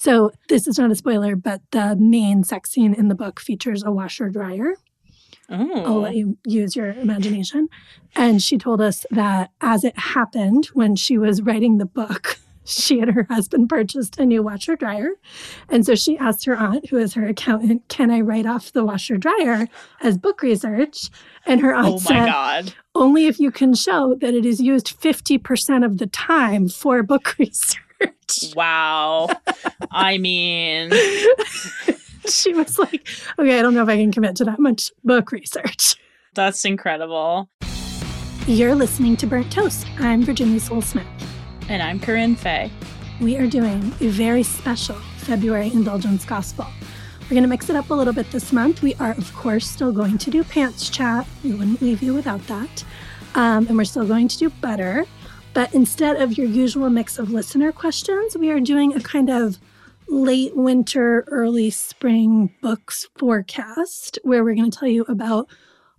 So, this is not a spoiler, but the main sex scene in the book features a washer dryer. Oh. I'll let you use your imagination. And she told us that as it happened when she was writing the book, she and her husband purchased a new washer dryer. And so she asked her aunt, who is her accountant, can I write off the washer dryer as book research? And her aunt Oh my said, god. only if you can show that it is used 50% of the time for book research. Wow. I mean, she was like, okay, I don't know if I can commit to that much book research. that's incredible. You're listening to Burnt Toast. I'm Virginia Sole-Smith. And I'm Corinne Fay. We are doing a very special February Indulgence Gospel. We're going to mix it up a little bit this month. We are, of course, still going to do pants chat. We wouldn't leave you without that. Um, and we're still going to do butter. But instead of your usual mix of listener questions, we are doing a kind of late winter, early spring books forecast where we're going to tell you about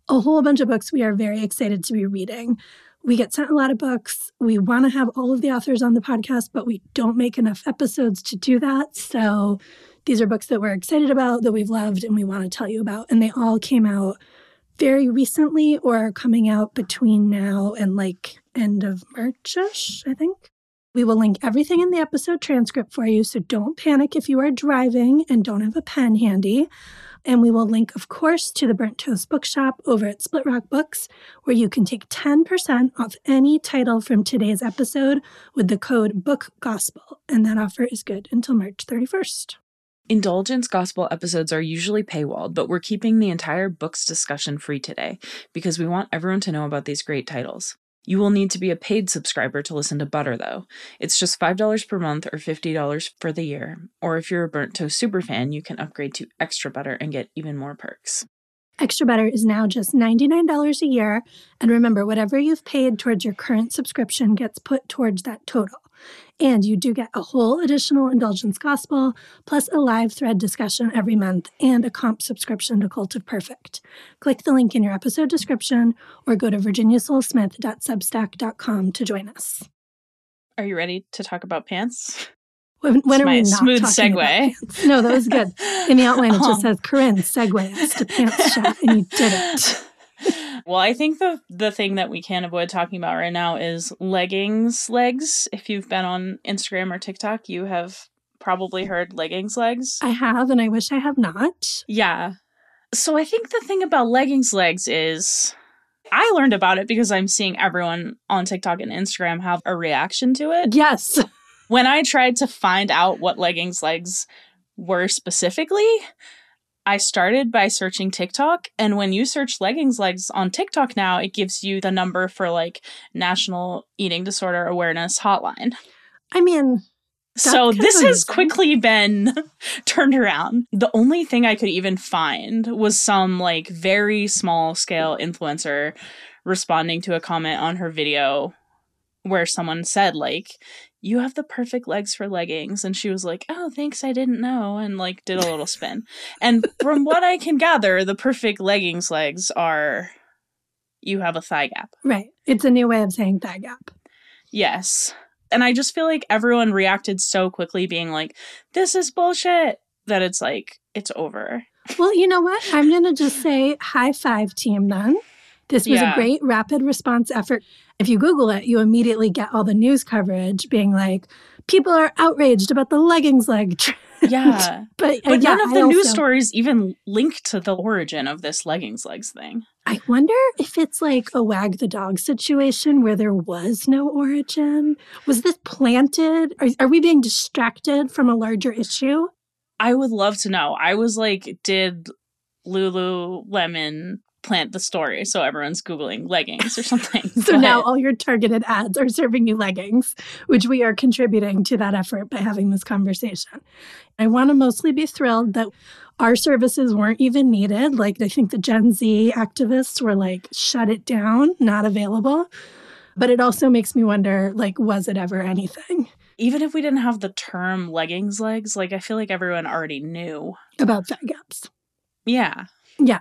a whole bunch of books we are very excited to be reading. We get sent a lot of books. We want to have all of the authors on the podcast, but we don't make enough episodes to do that. So these are books that we're excited about, that we've loved, and we want to tell you about. And they all came out very recently or coming out between now and like end of Marchish, I think. We will link everything in the episode transcript for you, so don't panic if you are driving and don't have a pen handy. And we will link, of course, to the Burnt Toast Bookshop over at Split Rock Books, where you can take 10% off any title from today's episode with the code Book Gospel. And that offer is good until March 31st. Indulgence Gospel episodes are usually paywalled, but we're keeping the entire books discussion free today because we want everyone to know about these great titles. You will need to be a paid subscriber to listen to Butter, though. It's just $5 per month or $50 for the year. Or if you're a Burnt Toast superfan, you can upgrade to Extra Butter and get even more perks. Extra Butter is now just $99 a year. And remember, whatever you've paid towards your current subscription gets put towards that total. And you do get a whole additional Indulgence Gospel, plus a live thread discussion every month, and a comp subscription to Cult of Perfect. Click the link in your episode description or go to virginiasolesmith.substack.com to join us. Are you ready to talk about pants? When, when are my we not smooth talking segue. No, that was good. In the outline, it just Um, says Corinne segue to pants chat, and you did it. Well, I think the the thing that we can't avoid talking about right now is leggings legs. If you've been on Instagram or TikTok, you have probably heard leggings legs. I have, and I wish I have not. Yeah. So I think the thing about leggings legs is I learned about it because I'm seeing everyone on TikTok and Instagram have a reaction to it. Yes. When I tried to find out what leggings legs were specifically, I started by searching TikTok. And when you search leggings legs on TikTok now, it gives you the number for like National Eating Disorder Awareness Hotline. I mean, So this has quickly been turned around. The only thing I could even find was some like very small scale influencer responding to a comment on her video where someone said like you have the perfect legs for leggings and she was like oh thanks i didn't know and like did a little spin and from what i can gather the perfect leggings legs are you have a thigh gap right. It's a new way of saying thigh gap. Yes. And I just feel like everyone reacted so quickly, being like, this is bullshit, that it's like, it's over. Well, you know what? I'm going to just say high five, team, then. This was Yeah. a great rapid response effort. If you Google it, you immediately get all the news coverage being like, people are outraged about the leggings leg trend. Yeah. But, uh, But yeah, none of I the news also- stories even link to the origin of this leggings legs thing. I wonder if it's like a wag the dog situation where there was no origin. Was this planted? Are, are we being distracted from a larger issue? I would love to know. I was like, did Lululemon plant the story? So everyone's Googling leggings or something. So But- now all your targeted ads are serving you leggings, which we are contributing to that effort by having this conversation. I want to mostly be thrilled that our services weren't even needed. Like, I think the Gen Z activists were like, shut it down, not available. But it also makes me wonder, like, was it ever anything even if we didn't have the term leggings legs, like I feel like everyone already knew. about thigh gaps? Yeah. Yeah.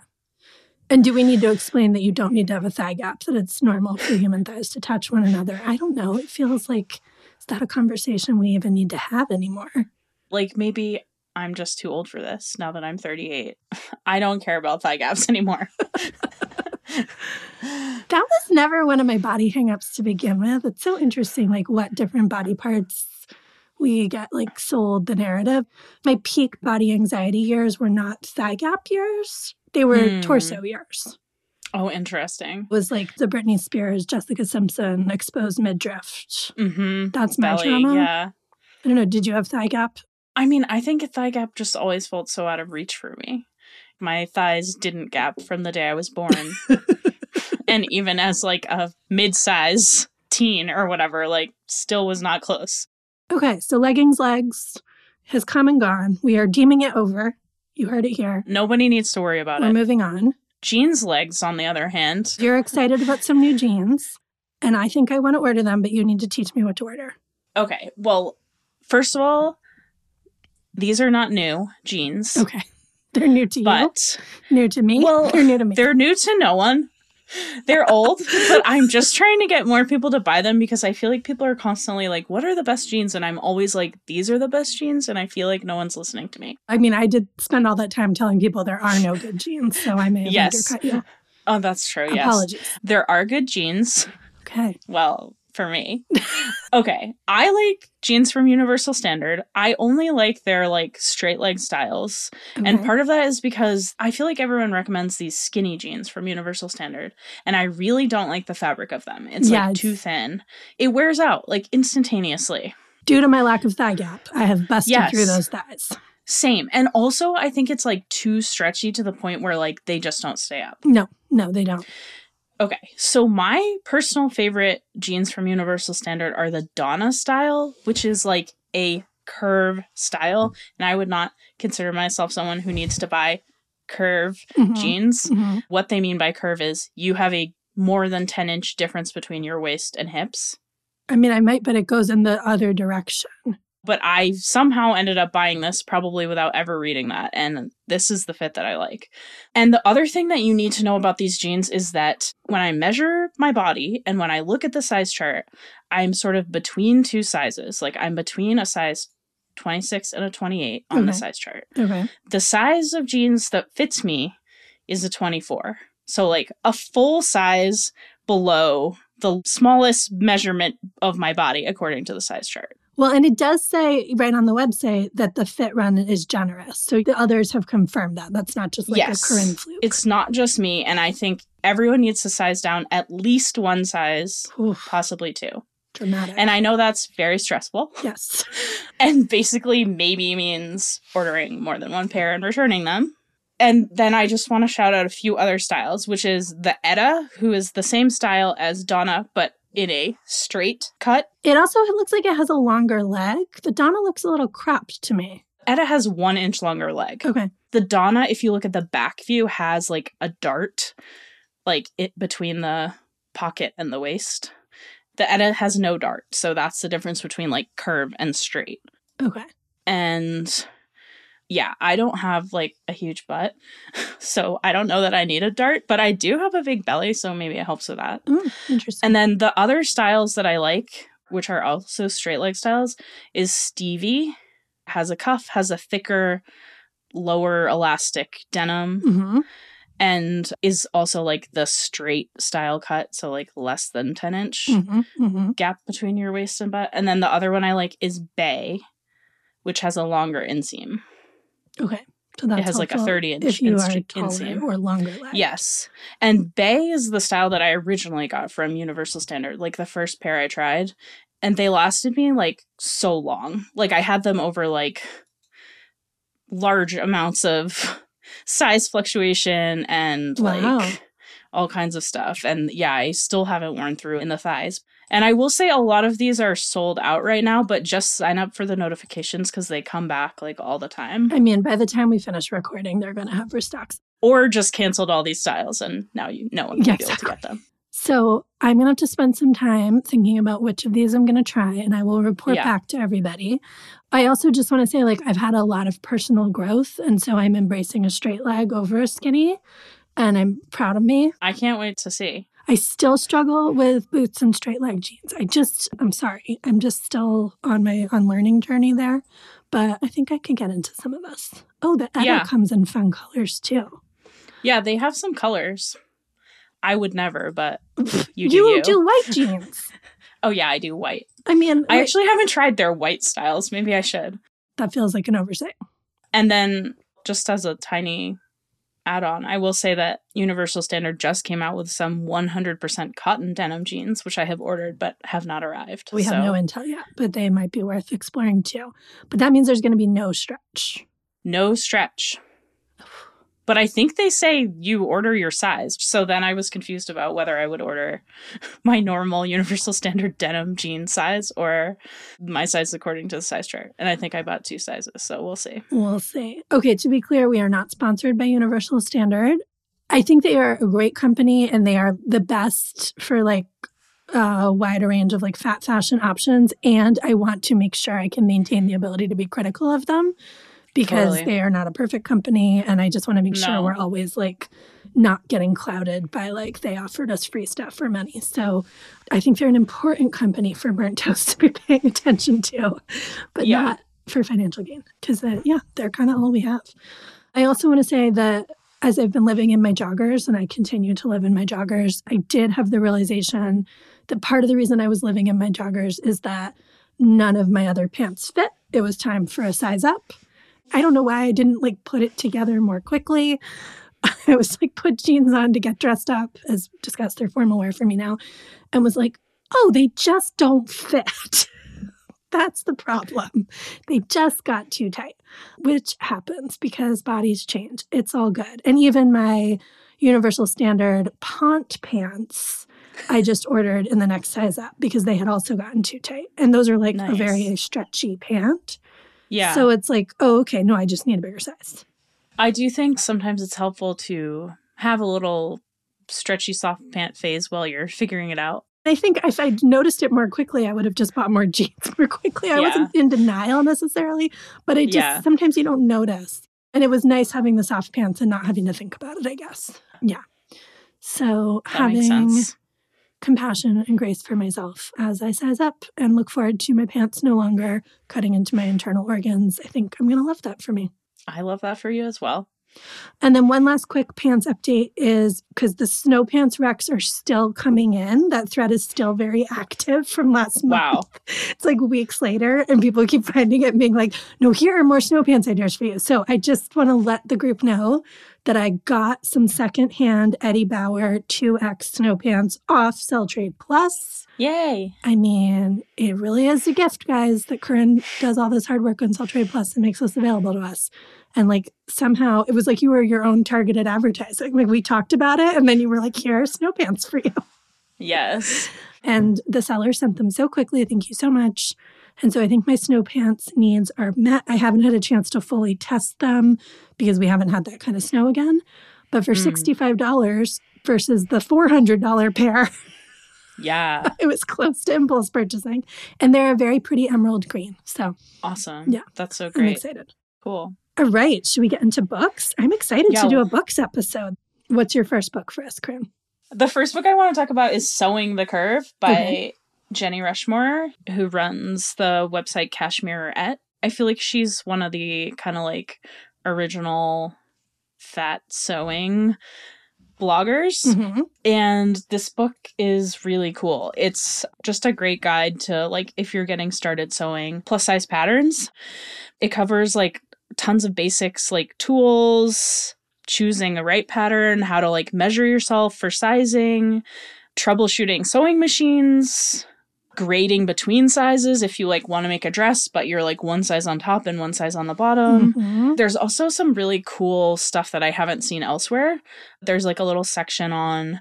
And do we need to explain that you don't need to have a thigh gap, that it's normal for human thighs to touch one another? I don't know. It feels like, is that a conversation we even need to have anymore? Like maybe I'm just too old for this now that I'm 38. I don't care about thigh gaps anymore. That was never one of my body hangups to begin with. It's so interesting, like what different body parts we get like sold the narrative. My peak body anxiety years were not thigh gap years; they were Hmm. torso years. oh, interesting. It was like the Britney Spears, Jessica Simpson, exposed midriff. Mm-hmm. That's my Belly, trauma. yeah. I don't know. Did you have thigh gap? I mean, I think a thigh gap just always felt so out of reach for me. My thighs didn't gap from the day I was born. and even as like a mid-size teen or whatever, like still was not close. Okay, so leggings legs has come and gone. We are deeming it over. You heard it here. Nobody needs to worry about it. We're it. moving on. Jeans legs, on the other hand, You're excited about some new jeans, and I think I want to order them, but you need to teach me what to order. okay. Well, first of all, these are not new jeans, Okay. They're new to you. but new to me. Well, they're new to me. they're new to no one. They're old, but I'm just trying to get more people to buy them because I feel like people are constantly like, "What are the best jeans?" And I'm always like, "These are the best jeans," and I feel like no one's listening to me. I mean, I did spend all that time telling people there are no good jeans, so I may have Yes. undercut you. Oh, that's true. Yes, Apologies. there are good jeans. Okay. Well, for me, okay, I like jeans from Universal Standard. I only like their like straight leg styles, and mm-hmm. part of that is because I feel like everyone recommends these skinny jeans from Universal Standard, and I really don't like the fabric of them. It's Yeah, like it's- too thin. It wears out like instantaneously. Due to my lack of thigh gap, I have busted Yes. through those thighs. Same. And also I think it's like too stretchy to the point where like they just don't stay up. No, no, they don't. Okay. So my personal favorite jeans from Universal Standard are the Donna style, which is like a curve style, and I would not consider myself someone who needs to buy curve Mhm. jeans. Mhm. What they mean by curve is you have a more than 10 inch difference between your waist and hips. I mean, I might, but it goes in the other direction. But I somehow ended up buying this probably without ever reading that. And this is the fit that I like. And the other thing that you need to know about these jeans is that when I measure my body and when I look at the size chart, I'm sort of between two sizes. Like I'm between a size 26 and a 28 on the size chart. Okay. The size of jeans that fits me is a 24. So, like a full size below the smallest measurement of my body according to the size chart. Well, and it does say right on the website that the fit run is generous. So the others have confirmed that. That's not just like Yes. a Corinne fluke. It's not just me, and I think everyone needs to size down at least one size, Oof, possibly two. dramatic. And I know that's very stressful, yes. and basically maybe means ordering more than one pair and returning them. And then I just want to shout out a few other styles, which is the Etta, who is the same style as Donna, but in a straight cut. It also it looks like it has a longer leg. The Donna looks a little cropped to me. Etta has one inch longer leg. Okay. The Donna, if you look at the back view, has like a dart, like it between the pocket and the waist. The Etta has no dart, so that's the difference between like curve and straight. Okay. And yeah, I don't have like a huge butt, so I don't know that I need a dart, but I do have a big belly, so maybe it helps with that. Mm, interesting. And then the other styles that I like, which are also straight leg styles, is Stevie. Has a cuff, has a thicker, lower elastic denim, hmm and is also like the straight style cut, so like less than 10 inch hmm hmm gap between your waist and butt. And then the other one I like is Bay, which has a longer inseam. Okay. So that's it has like a 30 inch if you are taller inseam. or longer leg. Yes. And Bay is the style that I originally got from Universal Standard, like the first pair I tried. And they lasted me like so long. Like I had them over like large amounts of size fluctuation and Wow. like all kinds of stuff. And yeah, I still haven't worn through in the thighs. And I will say a lot of these are sold out right now, but just sign up for the notifications because they come back like all the time. I mean, by the time we finish recording, they're going to have restocks. Or just canceled all these styles and now you no one will Yeah, be able to get them. So I'm going to have to spend some time thinking about which of these I'm going to try, and I will report Yeah. back to everybody. I also just want to say, like, I've had a lot of personal growth, and so I'm embracing a straight leg over a skinny, and I'm proud of me. I can't wait to see. I still struggle with boots and straight leg jeans. I just, I'm sorry, I'm just still on my unlearning journey there. but I think I can get into some of this. Oh, the Etta Yeah. comes in fun colors too. Yeah, they have some colors. I would never, but you do. you you. do white jeans. Oh yeah, I do white. I mean, I wait, actually haven't tried their white styles. Maybe I should. that feels like an oversight. And then, just as a tiny add on, I will say that Universal Standard just came out with some 100% cotton denim jeans, which I have ordered but have not arrived. We have no intel yet, but they might be worth exploring too. But that means there's going to be no stretch. no stretch. But I think they say you order your size. So then I was confused about whether I would order my normal Universal Standard denim jean size or my size according to the size chart. And I think I bought two sizes. So we'll see. We'll see. Okay, to be clear, we are not sponsored by Universal Standard. I think they are a great company and they are the best for like a wider range of like fat fashion options. And I want to make sure I can maintain the ability to be critical of them because Totally. they are not a perfect company. And I just want to make sure we're always like not getting clouded by like they offered us free stuff for money. So I think they're an important company for burnt toast to be paying attention to, but Yeah. not for financial gain because yeah, they're kind of all we have. I also want to say that as I've been living in my joggers and I continue to live in my joggers, I did have the realization that part of the reason I was living in my joggers is that none of my other pants fit. It was time for a size up. I don't know why I didn't like put it together more quickly. I was like put jeans on to get dressed up, as discussed, they're formal wear for me now, and was like, oh, they just don't fit. That's the problem. They just got too tight, which happens because bodies change. It's all good. And even my universal standard pont pants, I just ordered in the next size up because they had also gotten too tight. And those are like a very stretchy pant. Yeah. So it's like, oh, okay, no, I just need a bigger size. I do think sometimes it's helpful to have a little stretchy soft pant phase while you're figuring it out. I think if I'd noticed it more quickly, I would have just bought more jeans more quickly. I Yeah. wasn't in denial necessarily, but I just Yeah. sometimes you don't notice. And it was nice having the soft pants and not having to think about it, I guess. Yeah. So That having sense. Compassion and grace for myself as I size up and look forward to my pants no longer cutting into my internal organs. I think I'm going to love that for me. I love that for you as well. And then one last quick pants update is because the snow pants recs are still coming in. That thread is still very active from last month. Wow. It's like weeks later, and people keep finding it and being like, no, here are more snow pants ideas for you. So I just want to let the group know that I got some secondhand Eddie Bauer 2X snow pants off Sell Trade Plus. Yay. I mean, it really is a gift, guys, that Corinne does all this hard work on Sell Trade Plus and makes this available to us. And like somehow it was like you were your own targeted advertising. Like we talked about it, and then you were like, here are snow pants for you. Yes. And the seller sent them so quickly. Thank you so much. And so I think my snow pants needs are met. I haven't had a chance to fully test them because we haven't had that kind of snow again. But for Mm. $65 versus the $400 pair, Yeah. it was close to impulse purchasing. And they're a very pretty emerald green. So Awesome. Yeah. That's so great. I'm excited. Cool. All right. Should we get into books? I'm excited to do a books episode. What's your first book for us, Corinne? The first book I want to talk about is Sewing the Curve by Okay. Jenny Rushmore, who runs the website Cashmerette. I feel like she's one of the kind of like original fat sewing bloggers. Mm-hmm. And this book is really cool. It's just a great guide to like if you're getting started sewing plus size patterns. It covers like tons of basics like tools, choosing a right pattern, how to like measure yourself for sizing, troubleshooting sewing machines, grading between sizes if you like want to make a dress but you're like one size on top and one size on the bottom. Mhm. There's also some really cool stuff that I haven't seen elsewhere. There's like a little section on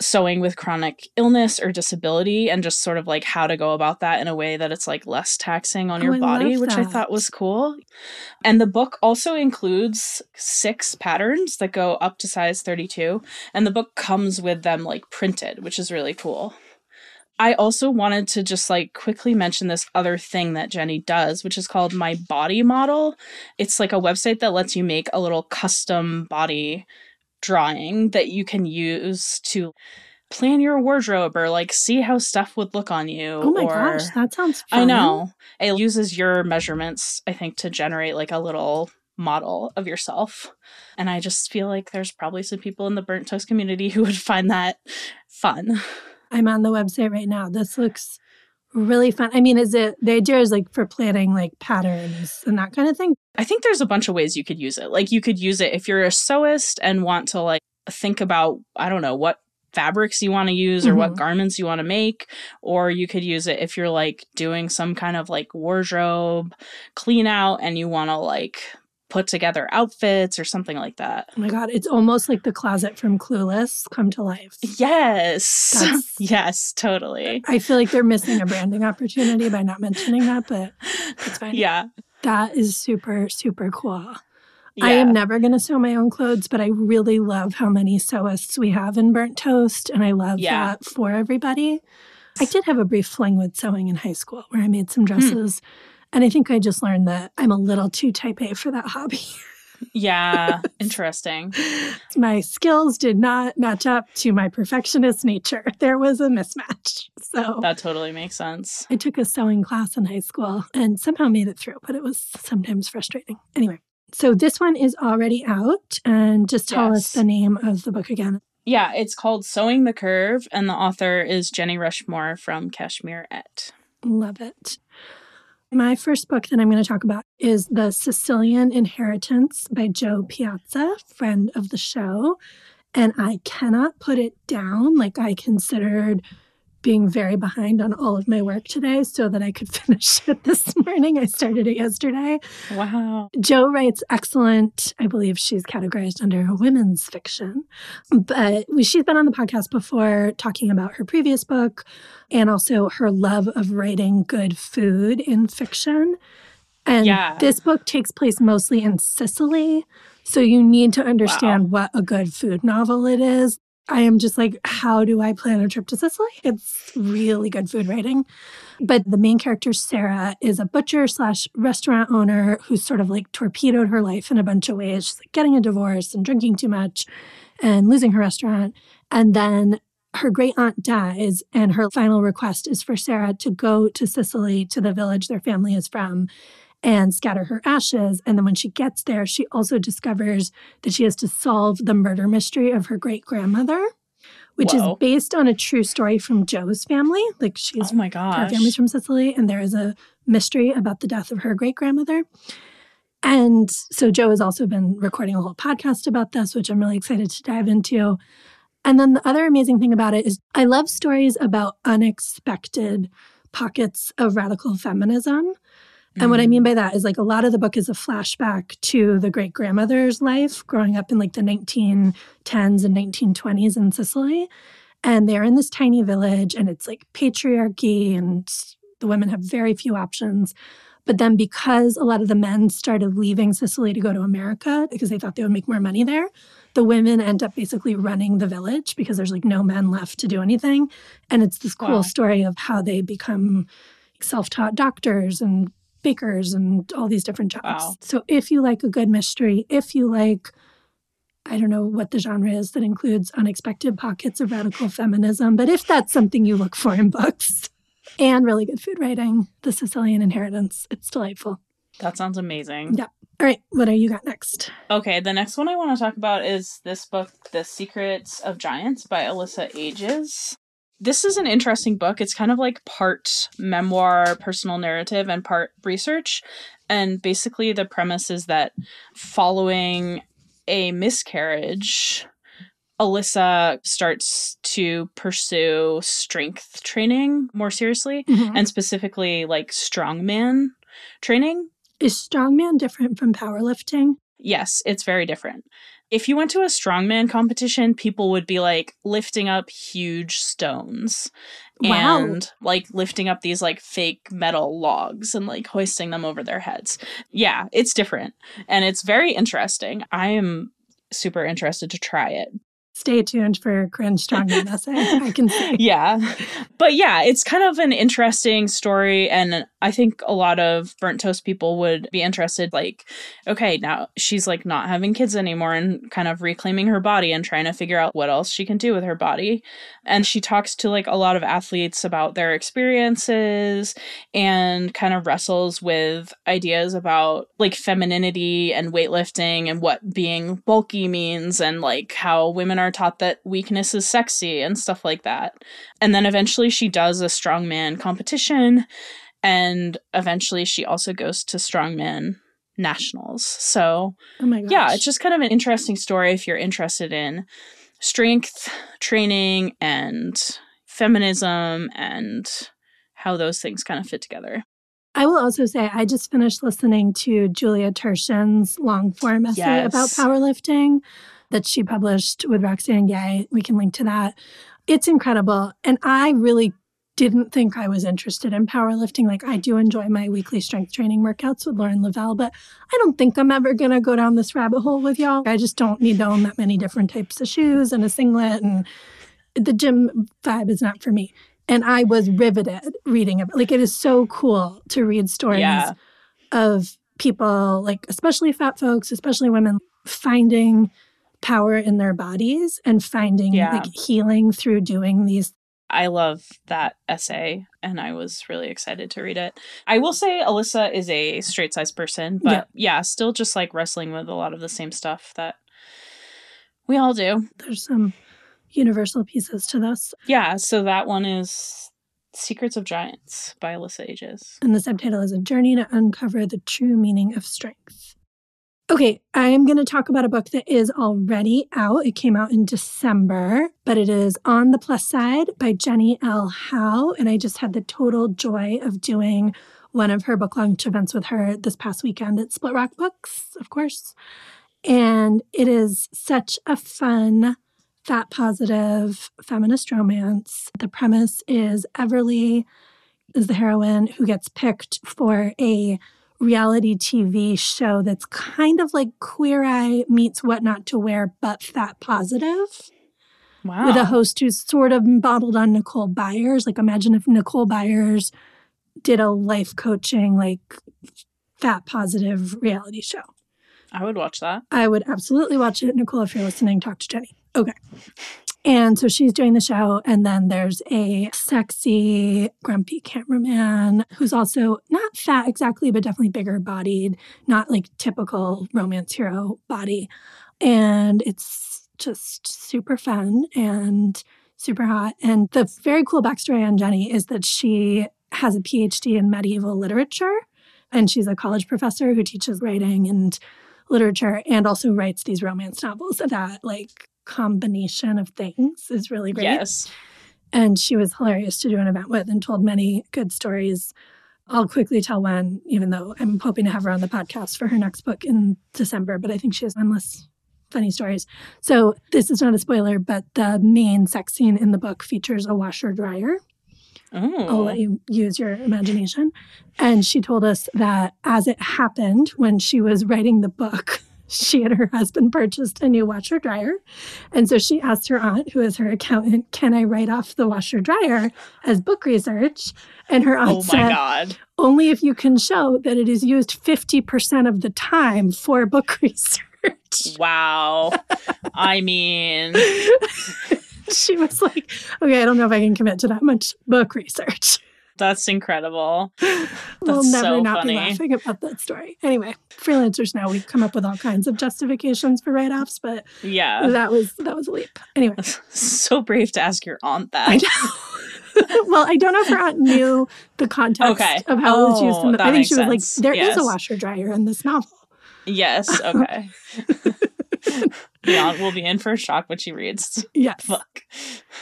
sewing with chronic illness or disability and just sort of like how to go about that in a way that it's like less taxing on Oh, your I body, which I thought was cool. And the book also includes six patterns that go up to size 32 and the book comes with them like printed, which is really cool. I also wanted to just like quickly mention this other thing that Jenny does, which is called My Body Model. It's like a website that lets you make a little custom body drawing that you can use to plan your wardrobe or like see how stuff would look on you. Oh my or, gosh, that sounds fun. I know. It uses your measurements, I think, to generate like a little model of yourself. And I just feel like there's probably some people in the burnt toast community who would find that fun. I'm on the website right now. This looks really fun. I mean, is it the idea is like for planning like patterns and that kind of thing? I think there's a bunch of ways you could use it. Like you could use it if you're a sewist and want to like think about, I don't know, what fabrics you want to use or what Mhm. garments you want to make or you could use it if you're like doing some kind of like wardrobe clean out and you want to like put together outfits or something like that. Oh my god, it's almost like the closet from Clueless come to life. Yes. That's- yes, totally. I feel like they're missing a branding opportunity by not mentioning that, but it's fine. Yeah. That is super, super cool. yeah. I am never going to sew my own clothes, but I really love how many sewists we have in Burnt Toast, and I love Yeah. that for everybody. I did have a brief fling with sewing in high school where I made some Hmm. dresses, and I think I just learned that I'm a little too type A for that hobby. Yeah. Interesting. my skills did not match up to my perfectionist nature. There was a mismatch. So That totally makes sense. I took a sewing class in high school and somehow made it through, but it was sometimes frustrating. Anyway, so this one is already out. And just tell us the name of the book again. Yeah, it's called Sewing the Curve, and the author is Jenny Rushmore from Cashmerette. Love it. My first book that I'm going to talk about is The Sicilian Inheritance by Jo Piazza, friend of the show. And I cannot put it down. Like, I considered being very behind on all of my work today so that I could finish it this morning. I started it yesterday. Wow. Jo writes excellent, I believe she's categorized under women's fiction. But she's been on the podcast before talking about her previous book and also her love of writing good food in fiction. And Yeah. this book takes place mostly in Sicily. So you need to understand what a good food novel it is. I am just like, how do I plan a trip to Sicily? It's really good food writing. But the main character, Sarah, is a butcher slash restaurant owner who's sort of like torpedoed her life in a bunch of ways. She's like getting a divorce and drinking too much and losing her restaurant. And then her great aunt dies, and her final request is for Sarah to go to Sicily, to the village their family is from, and scatter her ashes. And then when she gets there, she also discovers that she has to solve the murder mystery of her great grandmother, which Whoa. is based on a true story from Jo's family. Like she's Oh my gosh. her family's from Sicily, and there is a mystery about the death of her great grandmother. And so Jo has also been recording a whole podcast about this, which I'm really excited to dive into. And then the other amazing thing about it is I love stories about unexpected pockets of radical feminism. And what I Mm. mean by that is like a lot of the book is a flashback to the great grandmother's life growing up in like the 1910s and 1920s in Sicily. And they're in this tiny village and it's like patriarchy and the women have very few options. But then because a lot of the men started leaving Sicily to go to America because they thought they would make more money there, the women end up basically running the village because there's like no men left to do anything. And it's this cool Wow. story of how they become self-taught doctors and bakers and all these different jobs. Wow. So if you like a good mystery, if you like I don't know what the genre is that includes unexpected pockets of radical feminism, but if that's something you look for in books and really good food writing, The Sicilian Inheritance, it's delightful. That sounds amazing. Yeah. All right, what are you got next? Okay, the next one I want to talk about is this book, The Secrets of Giants by Alyssa Ages. This is an interesting book. It's kind of like part memoir, personal narrative, and part research. And basically, the premise is that following a miscarriage, Alyssa starts to pursue strength training more seriously, mm-hmm. and specifically like strongman training. Is strongman different from powerlifting? Yes, it's very different. If you went to a strongman competition, people would be like lifting up huge stones Wow. and like lifting up these like fake metal logs and like hoisting them over their heads. Yeah, it's different and it's very interesting. I am super interested to try it. Stay tuned for cringe strongman essay. I can see. Yeah. But yeah, it's kind of an interesting story. And I think a lot of burnt toast people would be interested. Like, okay, now she's like not having kids anymore and kind of reclaiming her body and trying to figure out what else she can do with her body. And she talks to like a lot of athletes about their experiences and kind of wrestles with ideas about like femininity and weightlifting and what being bulky means and like how women are taught that weakness is sexy and stuff like that. And then eventually she does a strongman competition and eventually she also goes to strongman nationals. So, Oh yeah, it's just kind of an interesting story if you're interested in strength training and feminism and how those things kind of fit together. I will also say I just finished listening to Julia Turshen's long form essay Yes. about powerlifting that she published with Roxane Gay. We can link to that. It's incredible. And I really didn't think I was interested in powerlifting. Like I do enjoy my weekly strength training workouts with Lauren Lavelle, but I don't think I'm ever gonna go down this rabbit hole with y'all. I just don't need to own that many different types of shoes and a singlet and the gym vibe is not for me. And I was riveted reading it. Like it is so cool to read stories Yeah. of people, like especially fat folks, especially women, finding power in their bodies and finding Yeah. like healing through doing these. I love that essay and I was really excited to read it. I will say Alyssa is a straight size person, but yeah. still just like wrestling with a lot of the same stuff that we all do. There's some universal pieces to this. Yeah, so that one is Secrets of Giants by Alyssa Ages. And the subtitle is A Journey to Uncover the True Meaning of Strength. Okay, I am going to talk about a book that is already out. It came out in December, but it is On the Plus Side by Jenny L. Howe. And I just had the total joy of doing one of her book launch events with her this past weekend at Split Rock Books, of course. And it is such a fun, fat positive feminist romance. The premise is Everly is the heroine who gets picked for a reality TV show that's kind of like Queer Eye meets What Not to Wear, but fat positive, Wow. with a host who's sort of modeled on Nicole Byers. Like, imagine if Nicole Byers did a life coaching, like fat positive reality show. I would watch that. I would absolutely watch it. Nicole, if you're listening, talk to Jenny. Okay. And so she's doing the show, and then there's a sexy, grumpy cameraman who's also not fat exactly, but definitely bigger bodied, not like typical romance hero body. And it's just super fun and super hot. And the very cool backstory on Jenny is that she has a PhD in medieval literature, and she's a college professor who teaches writing and literature and also writes these romance novels. That like combination of things is really great. Yes. And she was hilarious to do an event with and told many good stories. I'll quickly tell when, even though I'm hoping to have her on the podcast for her next book in December, but I think she has endless funny stories. So this is not a spoiler, but the main sex scene in the book features a washer dryer. Oh. I'll Oh. let you use your imagination. And she told us that as it happened when she was writing the book, she and her husband purchased a new washer dryer. And so she asked her aunt, who is her accountant, can I write off the washer dryer as book research? And her aunt Oh my said, god. only if you can show that it is used 50% of the time for book research. Wow. I mean, she was like, okay, I don't know if I can commit to that much book research. That's incredible. we'll never so not funny. be laughing about that story. Anyway, freelancers now we've come up with all kinds of justifications for write-offs, but Yeah. that was that was a leap. Anyway, so brave to ask your aunt I that. know. well, I don't know if her aunt knew the context Okay. of how it was used. In Oh, the, I think she was like, sense. "There is Yes. a washer dryer in this novel." Yes. Okay. Will be in for a shock when she reads. Yes. Fuck.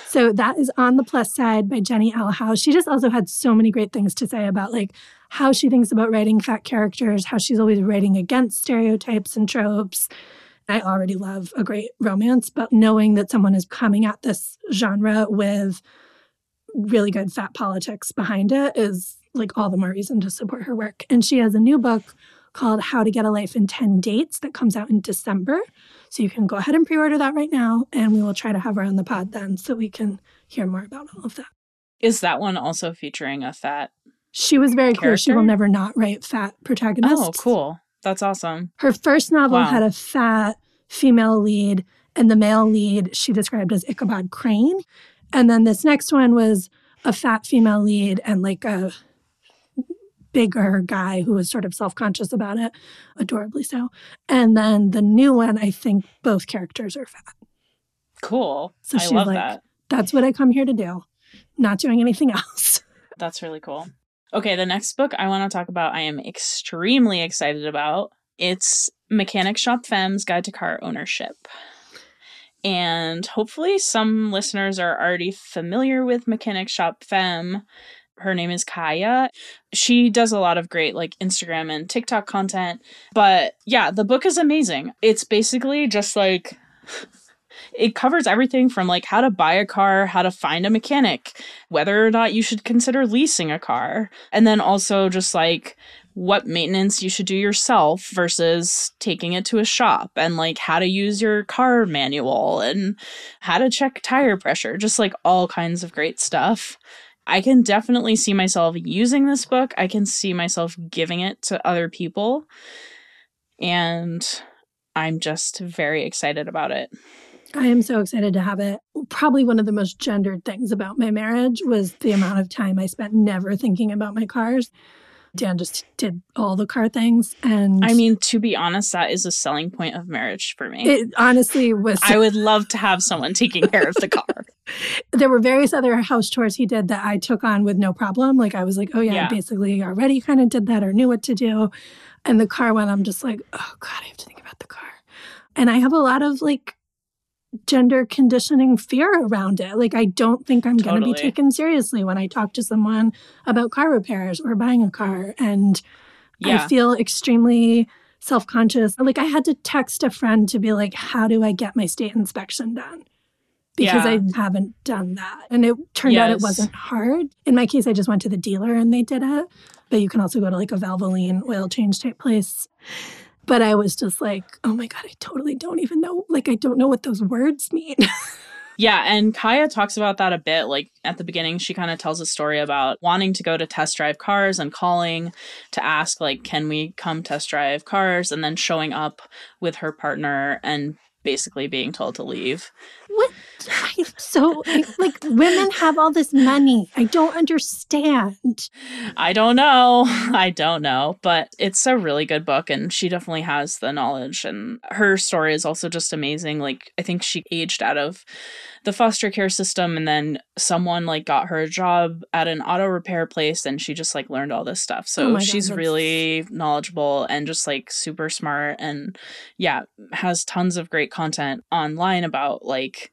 So that is on the plus side by Jenny L. Howe. She just also had so many great things to say about like how she thinks about writing fat characters, how she's always writing against stereotypes and tropes. I already love a great romance, but knowing that someone is coming at this genre with really good fat politics behind it is like all the more reason to support her work. And she has a new book called How to Get a Life in 10 Dates that comes out in December. So you can go ahead and pre order that right now, and we will try to have her on the pod then so we can hear more about all of that. Is that one also featuring a fat? She was very clear she will never not write fat protagonists. Oh, cool. That's awesome. Her first novel Wow. had a fat female lead, and the male lead she described as Ichabod Crane. And then this next one was a fat female lead and like a bigger guy who was sort of self conscious about it, adorably so. And then the new one, I think both characters are fat. Cool. So I she's love like- that. That's what I come here to do, not doing anything else. That's really cool. Okay, the next book I want to talk about, I am extremely excited about. It's Mechanic Shop Femmes Guide to Car Ownership. And hopefully, some listeners are already familiar with Mechanic Shop Femme. Her name is Kaya. She does a lot of great like Instagram and TikTok content. But yeah, the book is amazing. It's basically just like it covers everything from like how to buy a car, how to find a mechanic, whether or not you should consider leasing a car, and then also just like what maintenance you should do yourself versus taking it to a shop and like how to use your car manual and how to check tire pressure, just like all kinds of great stuff. I can definitely see myself using this book. I can see myself giving it to other people. And I'm just very excited about it. I am so excited to have it. Probably one of the most gendered things about my marriage was the amount of time I spent never thinking about my cars. Dan just did all the car things. And I mean, to be honest, that is a selling point of marriage for me. it honestly was. I would love to have someone taking care of the car. There were various other house chores he did that I took on with no problem. Like I was like, oh yeah, Yeah. I basically already kind of did that or knew what to do. And the car one, I'm just like, oh God, I have to think about the car. And I have a lot of like gender conditioning fear around it. Like I don't think I'm going to be taken seriously when I talk to someone about car repairs or buying a car. And I feel extremely self conscious. Like I had to text a friend to be like, how do I get my state inspection done? Because Yeah. I haven't done that. And it turned out it wasn't hard. In my case, I just went to the dealer and they did it. But you can also go to like a Valvoline oil change type place. But I was just like, oh my God, I totally don't even know. Like, I don't know what those words mean. Yeah, and Kaya talks about that a bit. Like at the beginning, she kind of tells a story about wanting to go to test drive cars and calling to ask, like, can we come test drive cars? And then showing up with her partner and basically being told to leave. what? So, like, women have all this money. I don't understand. I don't know. I don't know. But it's a really good book, and she definitely has the knowledge. And her story is also just amazing. Like, I think she aged out of the foster care system, and then someone like got her a job at an auto repair place, and she just like learned all this stuff. Oh So God, she's really knowledgeable and just like super smart. And yeah, has tons of great content online about like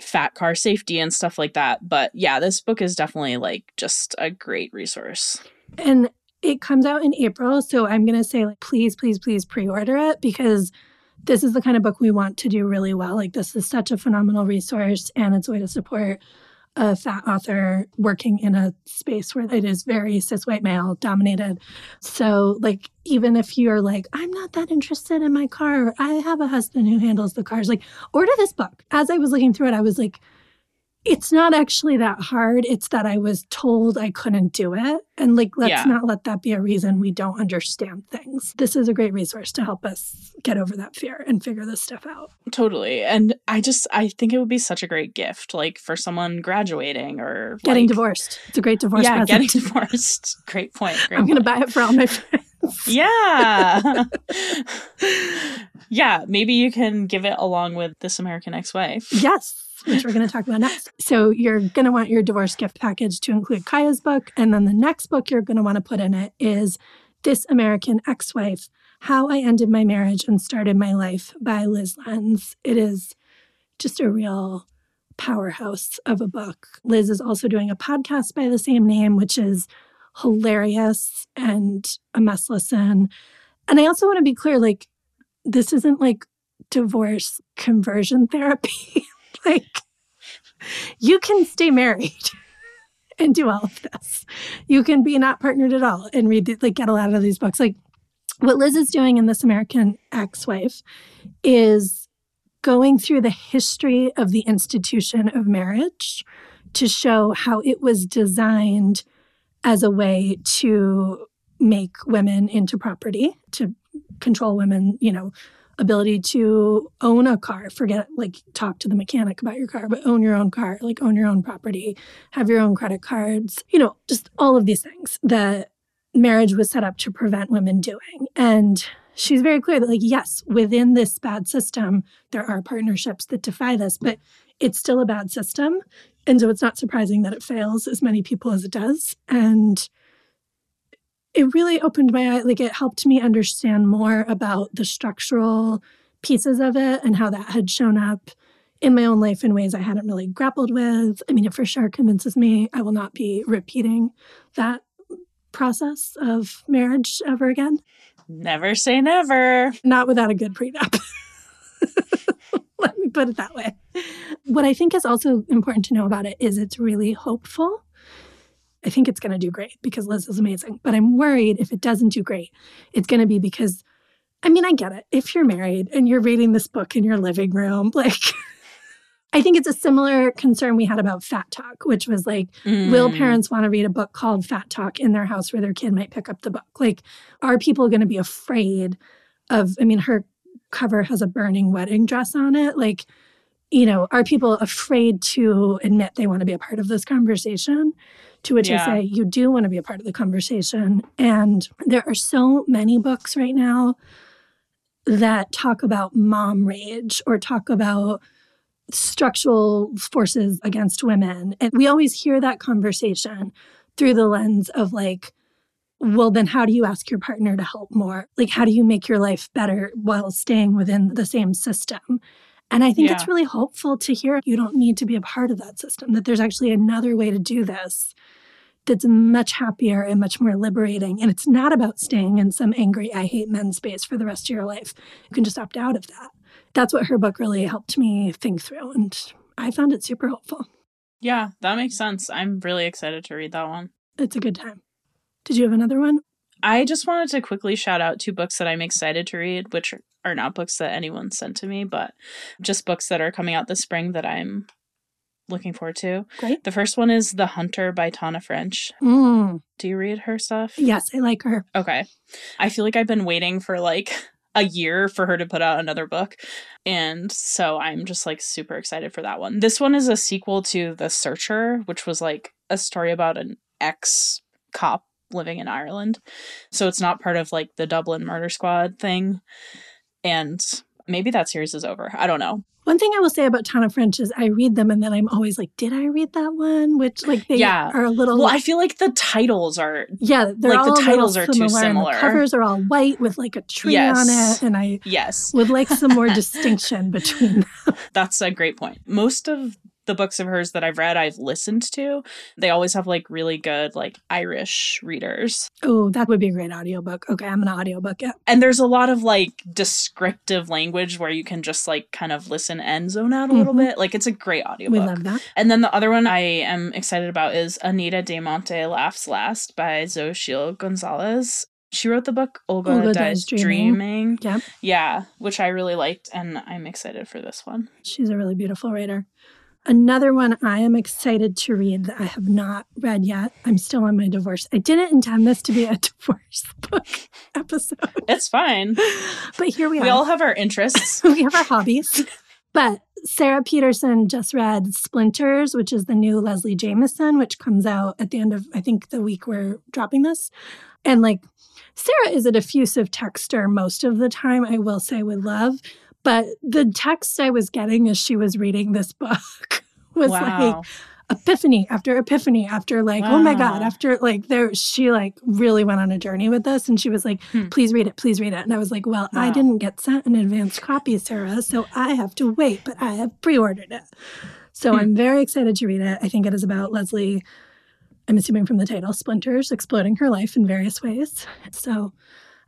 fat car safety and stuff like that. But yeah, this book is definitely like just a great resource. And it comes out in April. So I'm going to say, like, please, please, please pre order it because this is the kind of book we want to do really well. Like, this is such a phenomenal resource and it's a way to support a fat author working in a space where it is very cis white male dominated. So, like, even if you're like, I'm not that interested in my car, I have a husband who handles the cars, like, order this book. As I was looking through it, I was like, it's not actually that hard. It's that I was told I couldn't do it. And like, let's Yeah. not let that be a reason we don't understand things. This is a great resource to help us get over that fear and figure this stuff out. Totally. And I just I think it would be such a great gift like for someone graduating or Getting like- divorced. It's a great divorce Yeah, present. getting divorced. Great point. Great I'm going to buy it for all my friends. Yeah. yeah, maybe you can give it along with This American Ex-Wife. Yes, which we're going to talk about next. So you're going to want your divorce gift package to include Kaya's book. And then the next book you're going to want to put in it is This American Ex Wife How I Ended My Marriage and Started My Life by Lyz Lenz. It is just a real powerhouse of a book. Lyz is also doing a podcast by the same name, which is hilarious and a must listen. And I also want to be clear like, this isn't like divorce conversion therapy. like, you can stay married and do all of this. You can be not partnered at all and read, the- like, get a lot of these books. Like, what Lyz is doing in This American Ex Wife is going through the history of the institution of marriage to show how it was designed as a way to make women into property, to control women, you know, ability to own a car, forget like talk to the mechanic about your car, but own your own car, like own your own property, have your own credit cards, you know, just all of these things that marriage was set up to prevent women doing. And she's very clear that, like, yes, within this bad system, there are partnerships that defy this, but it's still a bad system. And so it's not surprising that it fails as many people as it does. And it really opened my eye. Like, it helped me understand more about the structural pieces of it and how that had shown up in my own life in ways I hadn't really grappled with. I mean, it for sure convinces me I will not be repeating that process of marriage ever again. Never say never. Not without a good prenup. Let me put it that way. What I think is also important to know about it is it's really hopeful. I think it's going to do great because Lyz is amazing. But I'm worried if it doesn't do great, it's going to be because, I mean, I get it. If you're married and you're reading this book in your living room, like, I think it's a similar concern we had about Fat Talk, which was like, mm. will parents want to read a book called Fat Talk in their house where their kid might pick up the book? Like, are people going to be afraid of, I mean, her cover has a burning wedding dress on it. Like, you know, are people afraid to admit they want to be a part of this conversation? To which yeah. I say, you do want to be a part of the conversation. And there are so many books right now that talk about mom rage or talk about structural forces against women. And we always hear that conversation through the lens of like, well, then how do you ask your partner to help more? Like, how do you make your life better while staying within the same system? And I think yeah. it's really hopeful to hear you don't need to be a part of that system, that there's actually another way to do this that's much happier and much more liberating. And it's not about staying in some angry, I hate men space for the rest of your life. You can just opt out of that that's what her book really helped me think through. And I found it super helpful. Yeah, that makes sense. I'm really excited to read that one. It's a good time. Did you have another one? I just wanted to quickly shout out two books that I'm excited to read, which are not books that anyone sent to me, but just books that are coming out this spring that I'm looking forward to. Great. The first one is The Hunter by Tana French. Mm. Do you read her stuff? Yes, I like her. Okay. I feel like I've been waiting for like a year for her to put out another book. And so I'm just like super excited for that one. This one is a sequel to The Searcher, which was like a story about an ex cop living in Ireland. So it's not part of like the Dublin Murder Squad thing. And maybe that series is over. I don't know. One thing I will say about Tana French is I read them and then I'm always like, did I read that one? Which like they yeah. are a little. Well, I feel like the titles are. Yeah, they're like all the titles are too similar. the covers are all white with like a tree yes. on it, and I yes would like some more distinction between them. That's a great point. Most of the books of hers that I've read, I've listened to. They always have like really good like Irish readers. Oh, that would be a great audiobook. Okay, I'm an audiobook. Yeah. And there's a lot of like descriptive language where you can just like kind of listen and zone out a mm-hmm. little bit. Like it's a great audiobook. We love that. And then the other one I am excited about is Anita De Monte Laughs Last by Xochitl Gonzalez. She wrote the book Olga, Olga Dies, Dies Dreaming. Dreaming. Yeah. Yeah, which I really liked and I'm excited for this one. She's a really beautiful writer. Another one I am excited to read that I have not read yet. I'm still on my divorce. I didn't intend this to be a divorce book episode. It's fine. But here we, we are. We all have our interests. we have our hobbies. But Sara Petersen just read Splinters, which is the new Leslie Jamison, which comes out at the end of, I think, the week we're dropping this. And like, Sarah is a diffusive texter most of the time, I will say with love. But the text I was getting as she was reading this book was wow. like epiphany after epiphany after like wow. oh my god after like there she like really went on a journey with this and she was like hmm. please read it please read it and i was like well wow. i didn't get sent an advanced copy sarah so i have to wait but i have pre-ordered it so hmm. i'm very excited to read it i think it is about leslie i'm assuming from the title splinters exploding her life in various ways so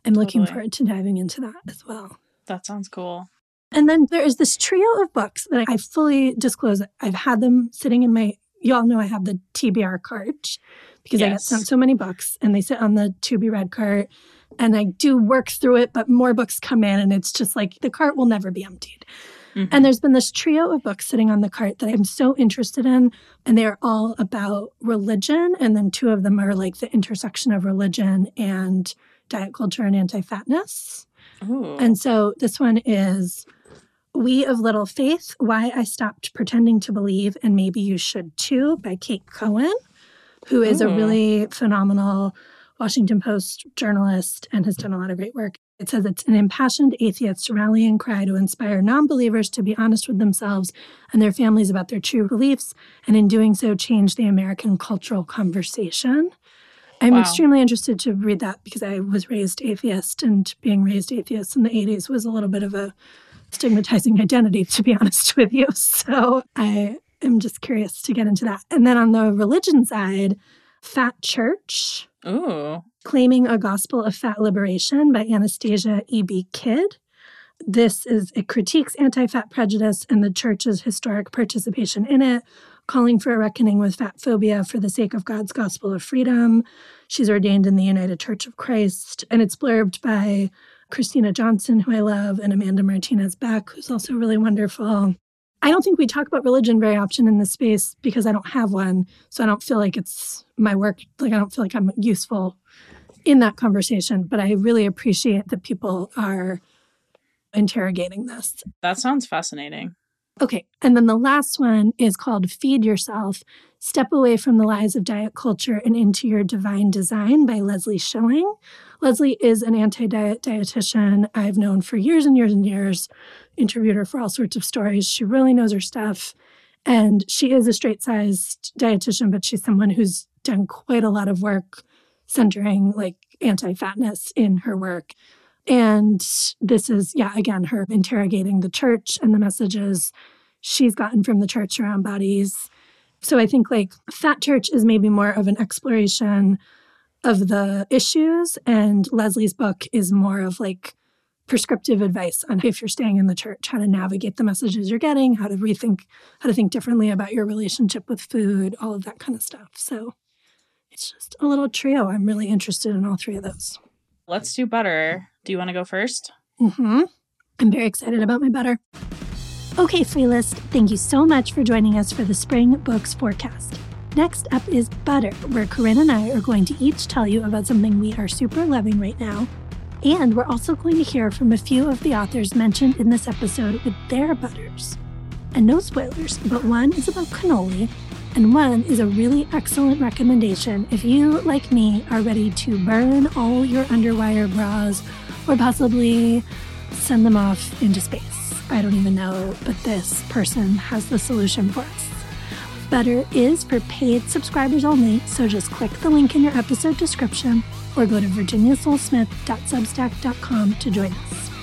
i'm totally. looking forward to diving into that as well that sounds cool and then there is this trio of books that I fully disclose. I've had them sitting in my, you all know I have the TBR cart because yes. I get sent so many books and they sit on the to be read cart and I do work through it, but more books come in and it's just like the cart will never be emptied. Mm-hmm. And there's been this trio of books sitting on the cart that I'm so interested in, and they're all about religion. And then two of them are like the intersection of religion and diet culture and anti fatness. And so this one is We of Little Faith Why I Stopped Pretending to Believe and Maybe You Should Too by Kate Cohen, who is Ooh. a hmm. really phenomenal Washington Post journalist and has done a lot of great work. It says it's an impassioned atheist rallying cry to inspire non believers to be honest with themselves and their families about their true beliefs, and in doing so, change the American cultural conversation. I'm wow. extremely interested to read that because I was raised atheist, and being raised atheist in the 80s was a little bit of a stigmatizing identity, to be honest with you. So I am just curious to get into that. And then on the religion side, Fat Church. Ooh. Claiming a Gospel of Fat Liberation by Anastasia E.B. Kidd. This is it critiques anti-fat prejudice and the church's historic participation in it, calling for a reckoning with fat phobia for the sake of God's gospel of freedom. She's ordained in the United Church of Christ, and it's blurbed by Christina Johnson, who I love, and Amanda Martinez Beck, who's also really wonderful. I don't think we talk about religion very often in this space because I don't have one. So I don't feel like it's my work. Like I don't feel like I'm useful in that conversation. But I really appreciate that people are interrogating this. That sounds fascinating. Okay. And then the last one is called Feed Yourself Step Away from the Lies of Diet Culture and Into Your Divine Design by Leslie Schilling. Leslie is an anti diet dietitian I've known for years and years and years interviewed her for all sorts of stories. She really knows her stuff. And she is a straight sized dietitian, but she's someone who's done quite a lot of work centering like anti fatness in her work. And this is, yeah, again, her interrogating the church and the messages she's gotten from the church around bodies. So I think like Fat Church is maybe more of an exploration of the issues, and Leslie's book is more of like prescriptive advice on if you're staying in the church, how to navigate the messages you're getting, how to rethink, how to think differently about your relationship with food, all of that kind of stuff. So it's just a little trio. I'm really interested in all three of those. Let's do butter. Do you want to go first? Mm-hmm. I'm very excited about my butter. Okay, free list, thank you so much for joining us for the Spring Books Forecast. Next up is Butter, where Corinne and I are going to each tell you about something we are super loving right now and we're also going to hear from a few of the authors mentioned in this episode with their butters. And no spoilers, but one is about cannoli, and one is a really excellent recommendation if you, like me, are ready to burn all your underwire bras or possibly send them off into space. I don't even know, but this person has the solution for us. Better is for paid subscribers only, so just click the link in your episode description or go to virginiasolesmith.substack.com to join us.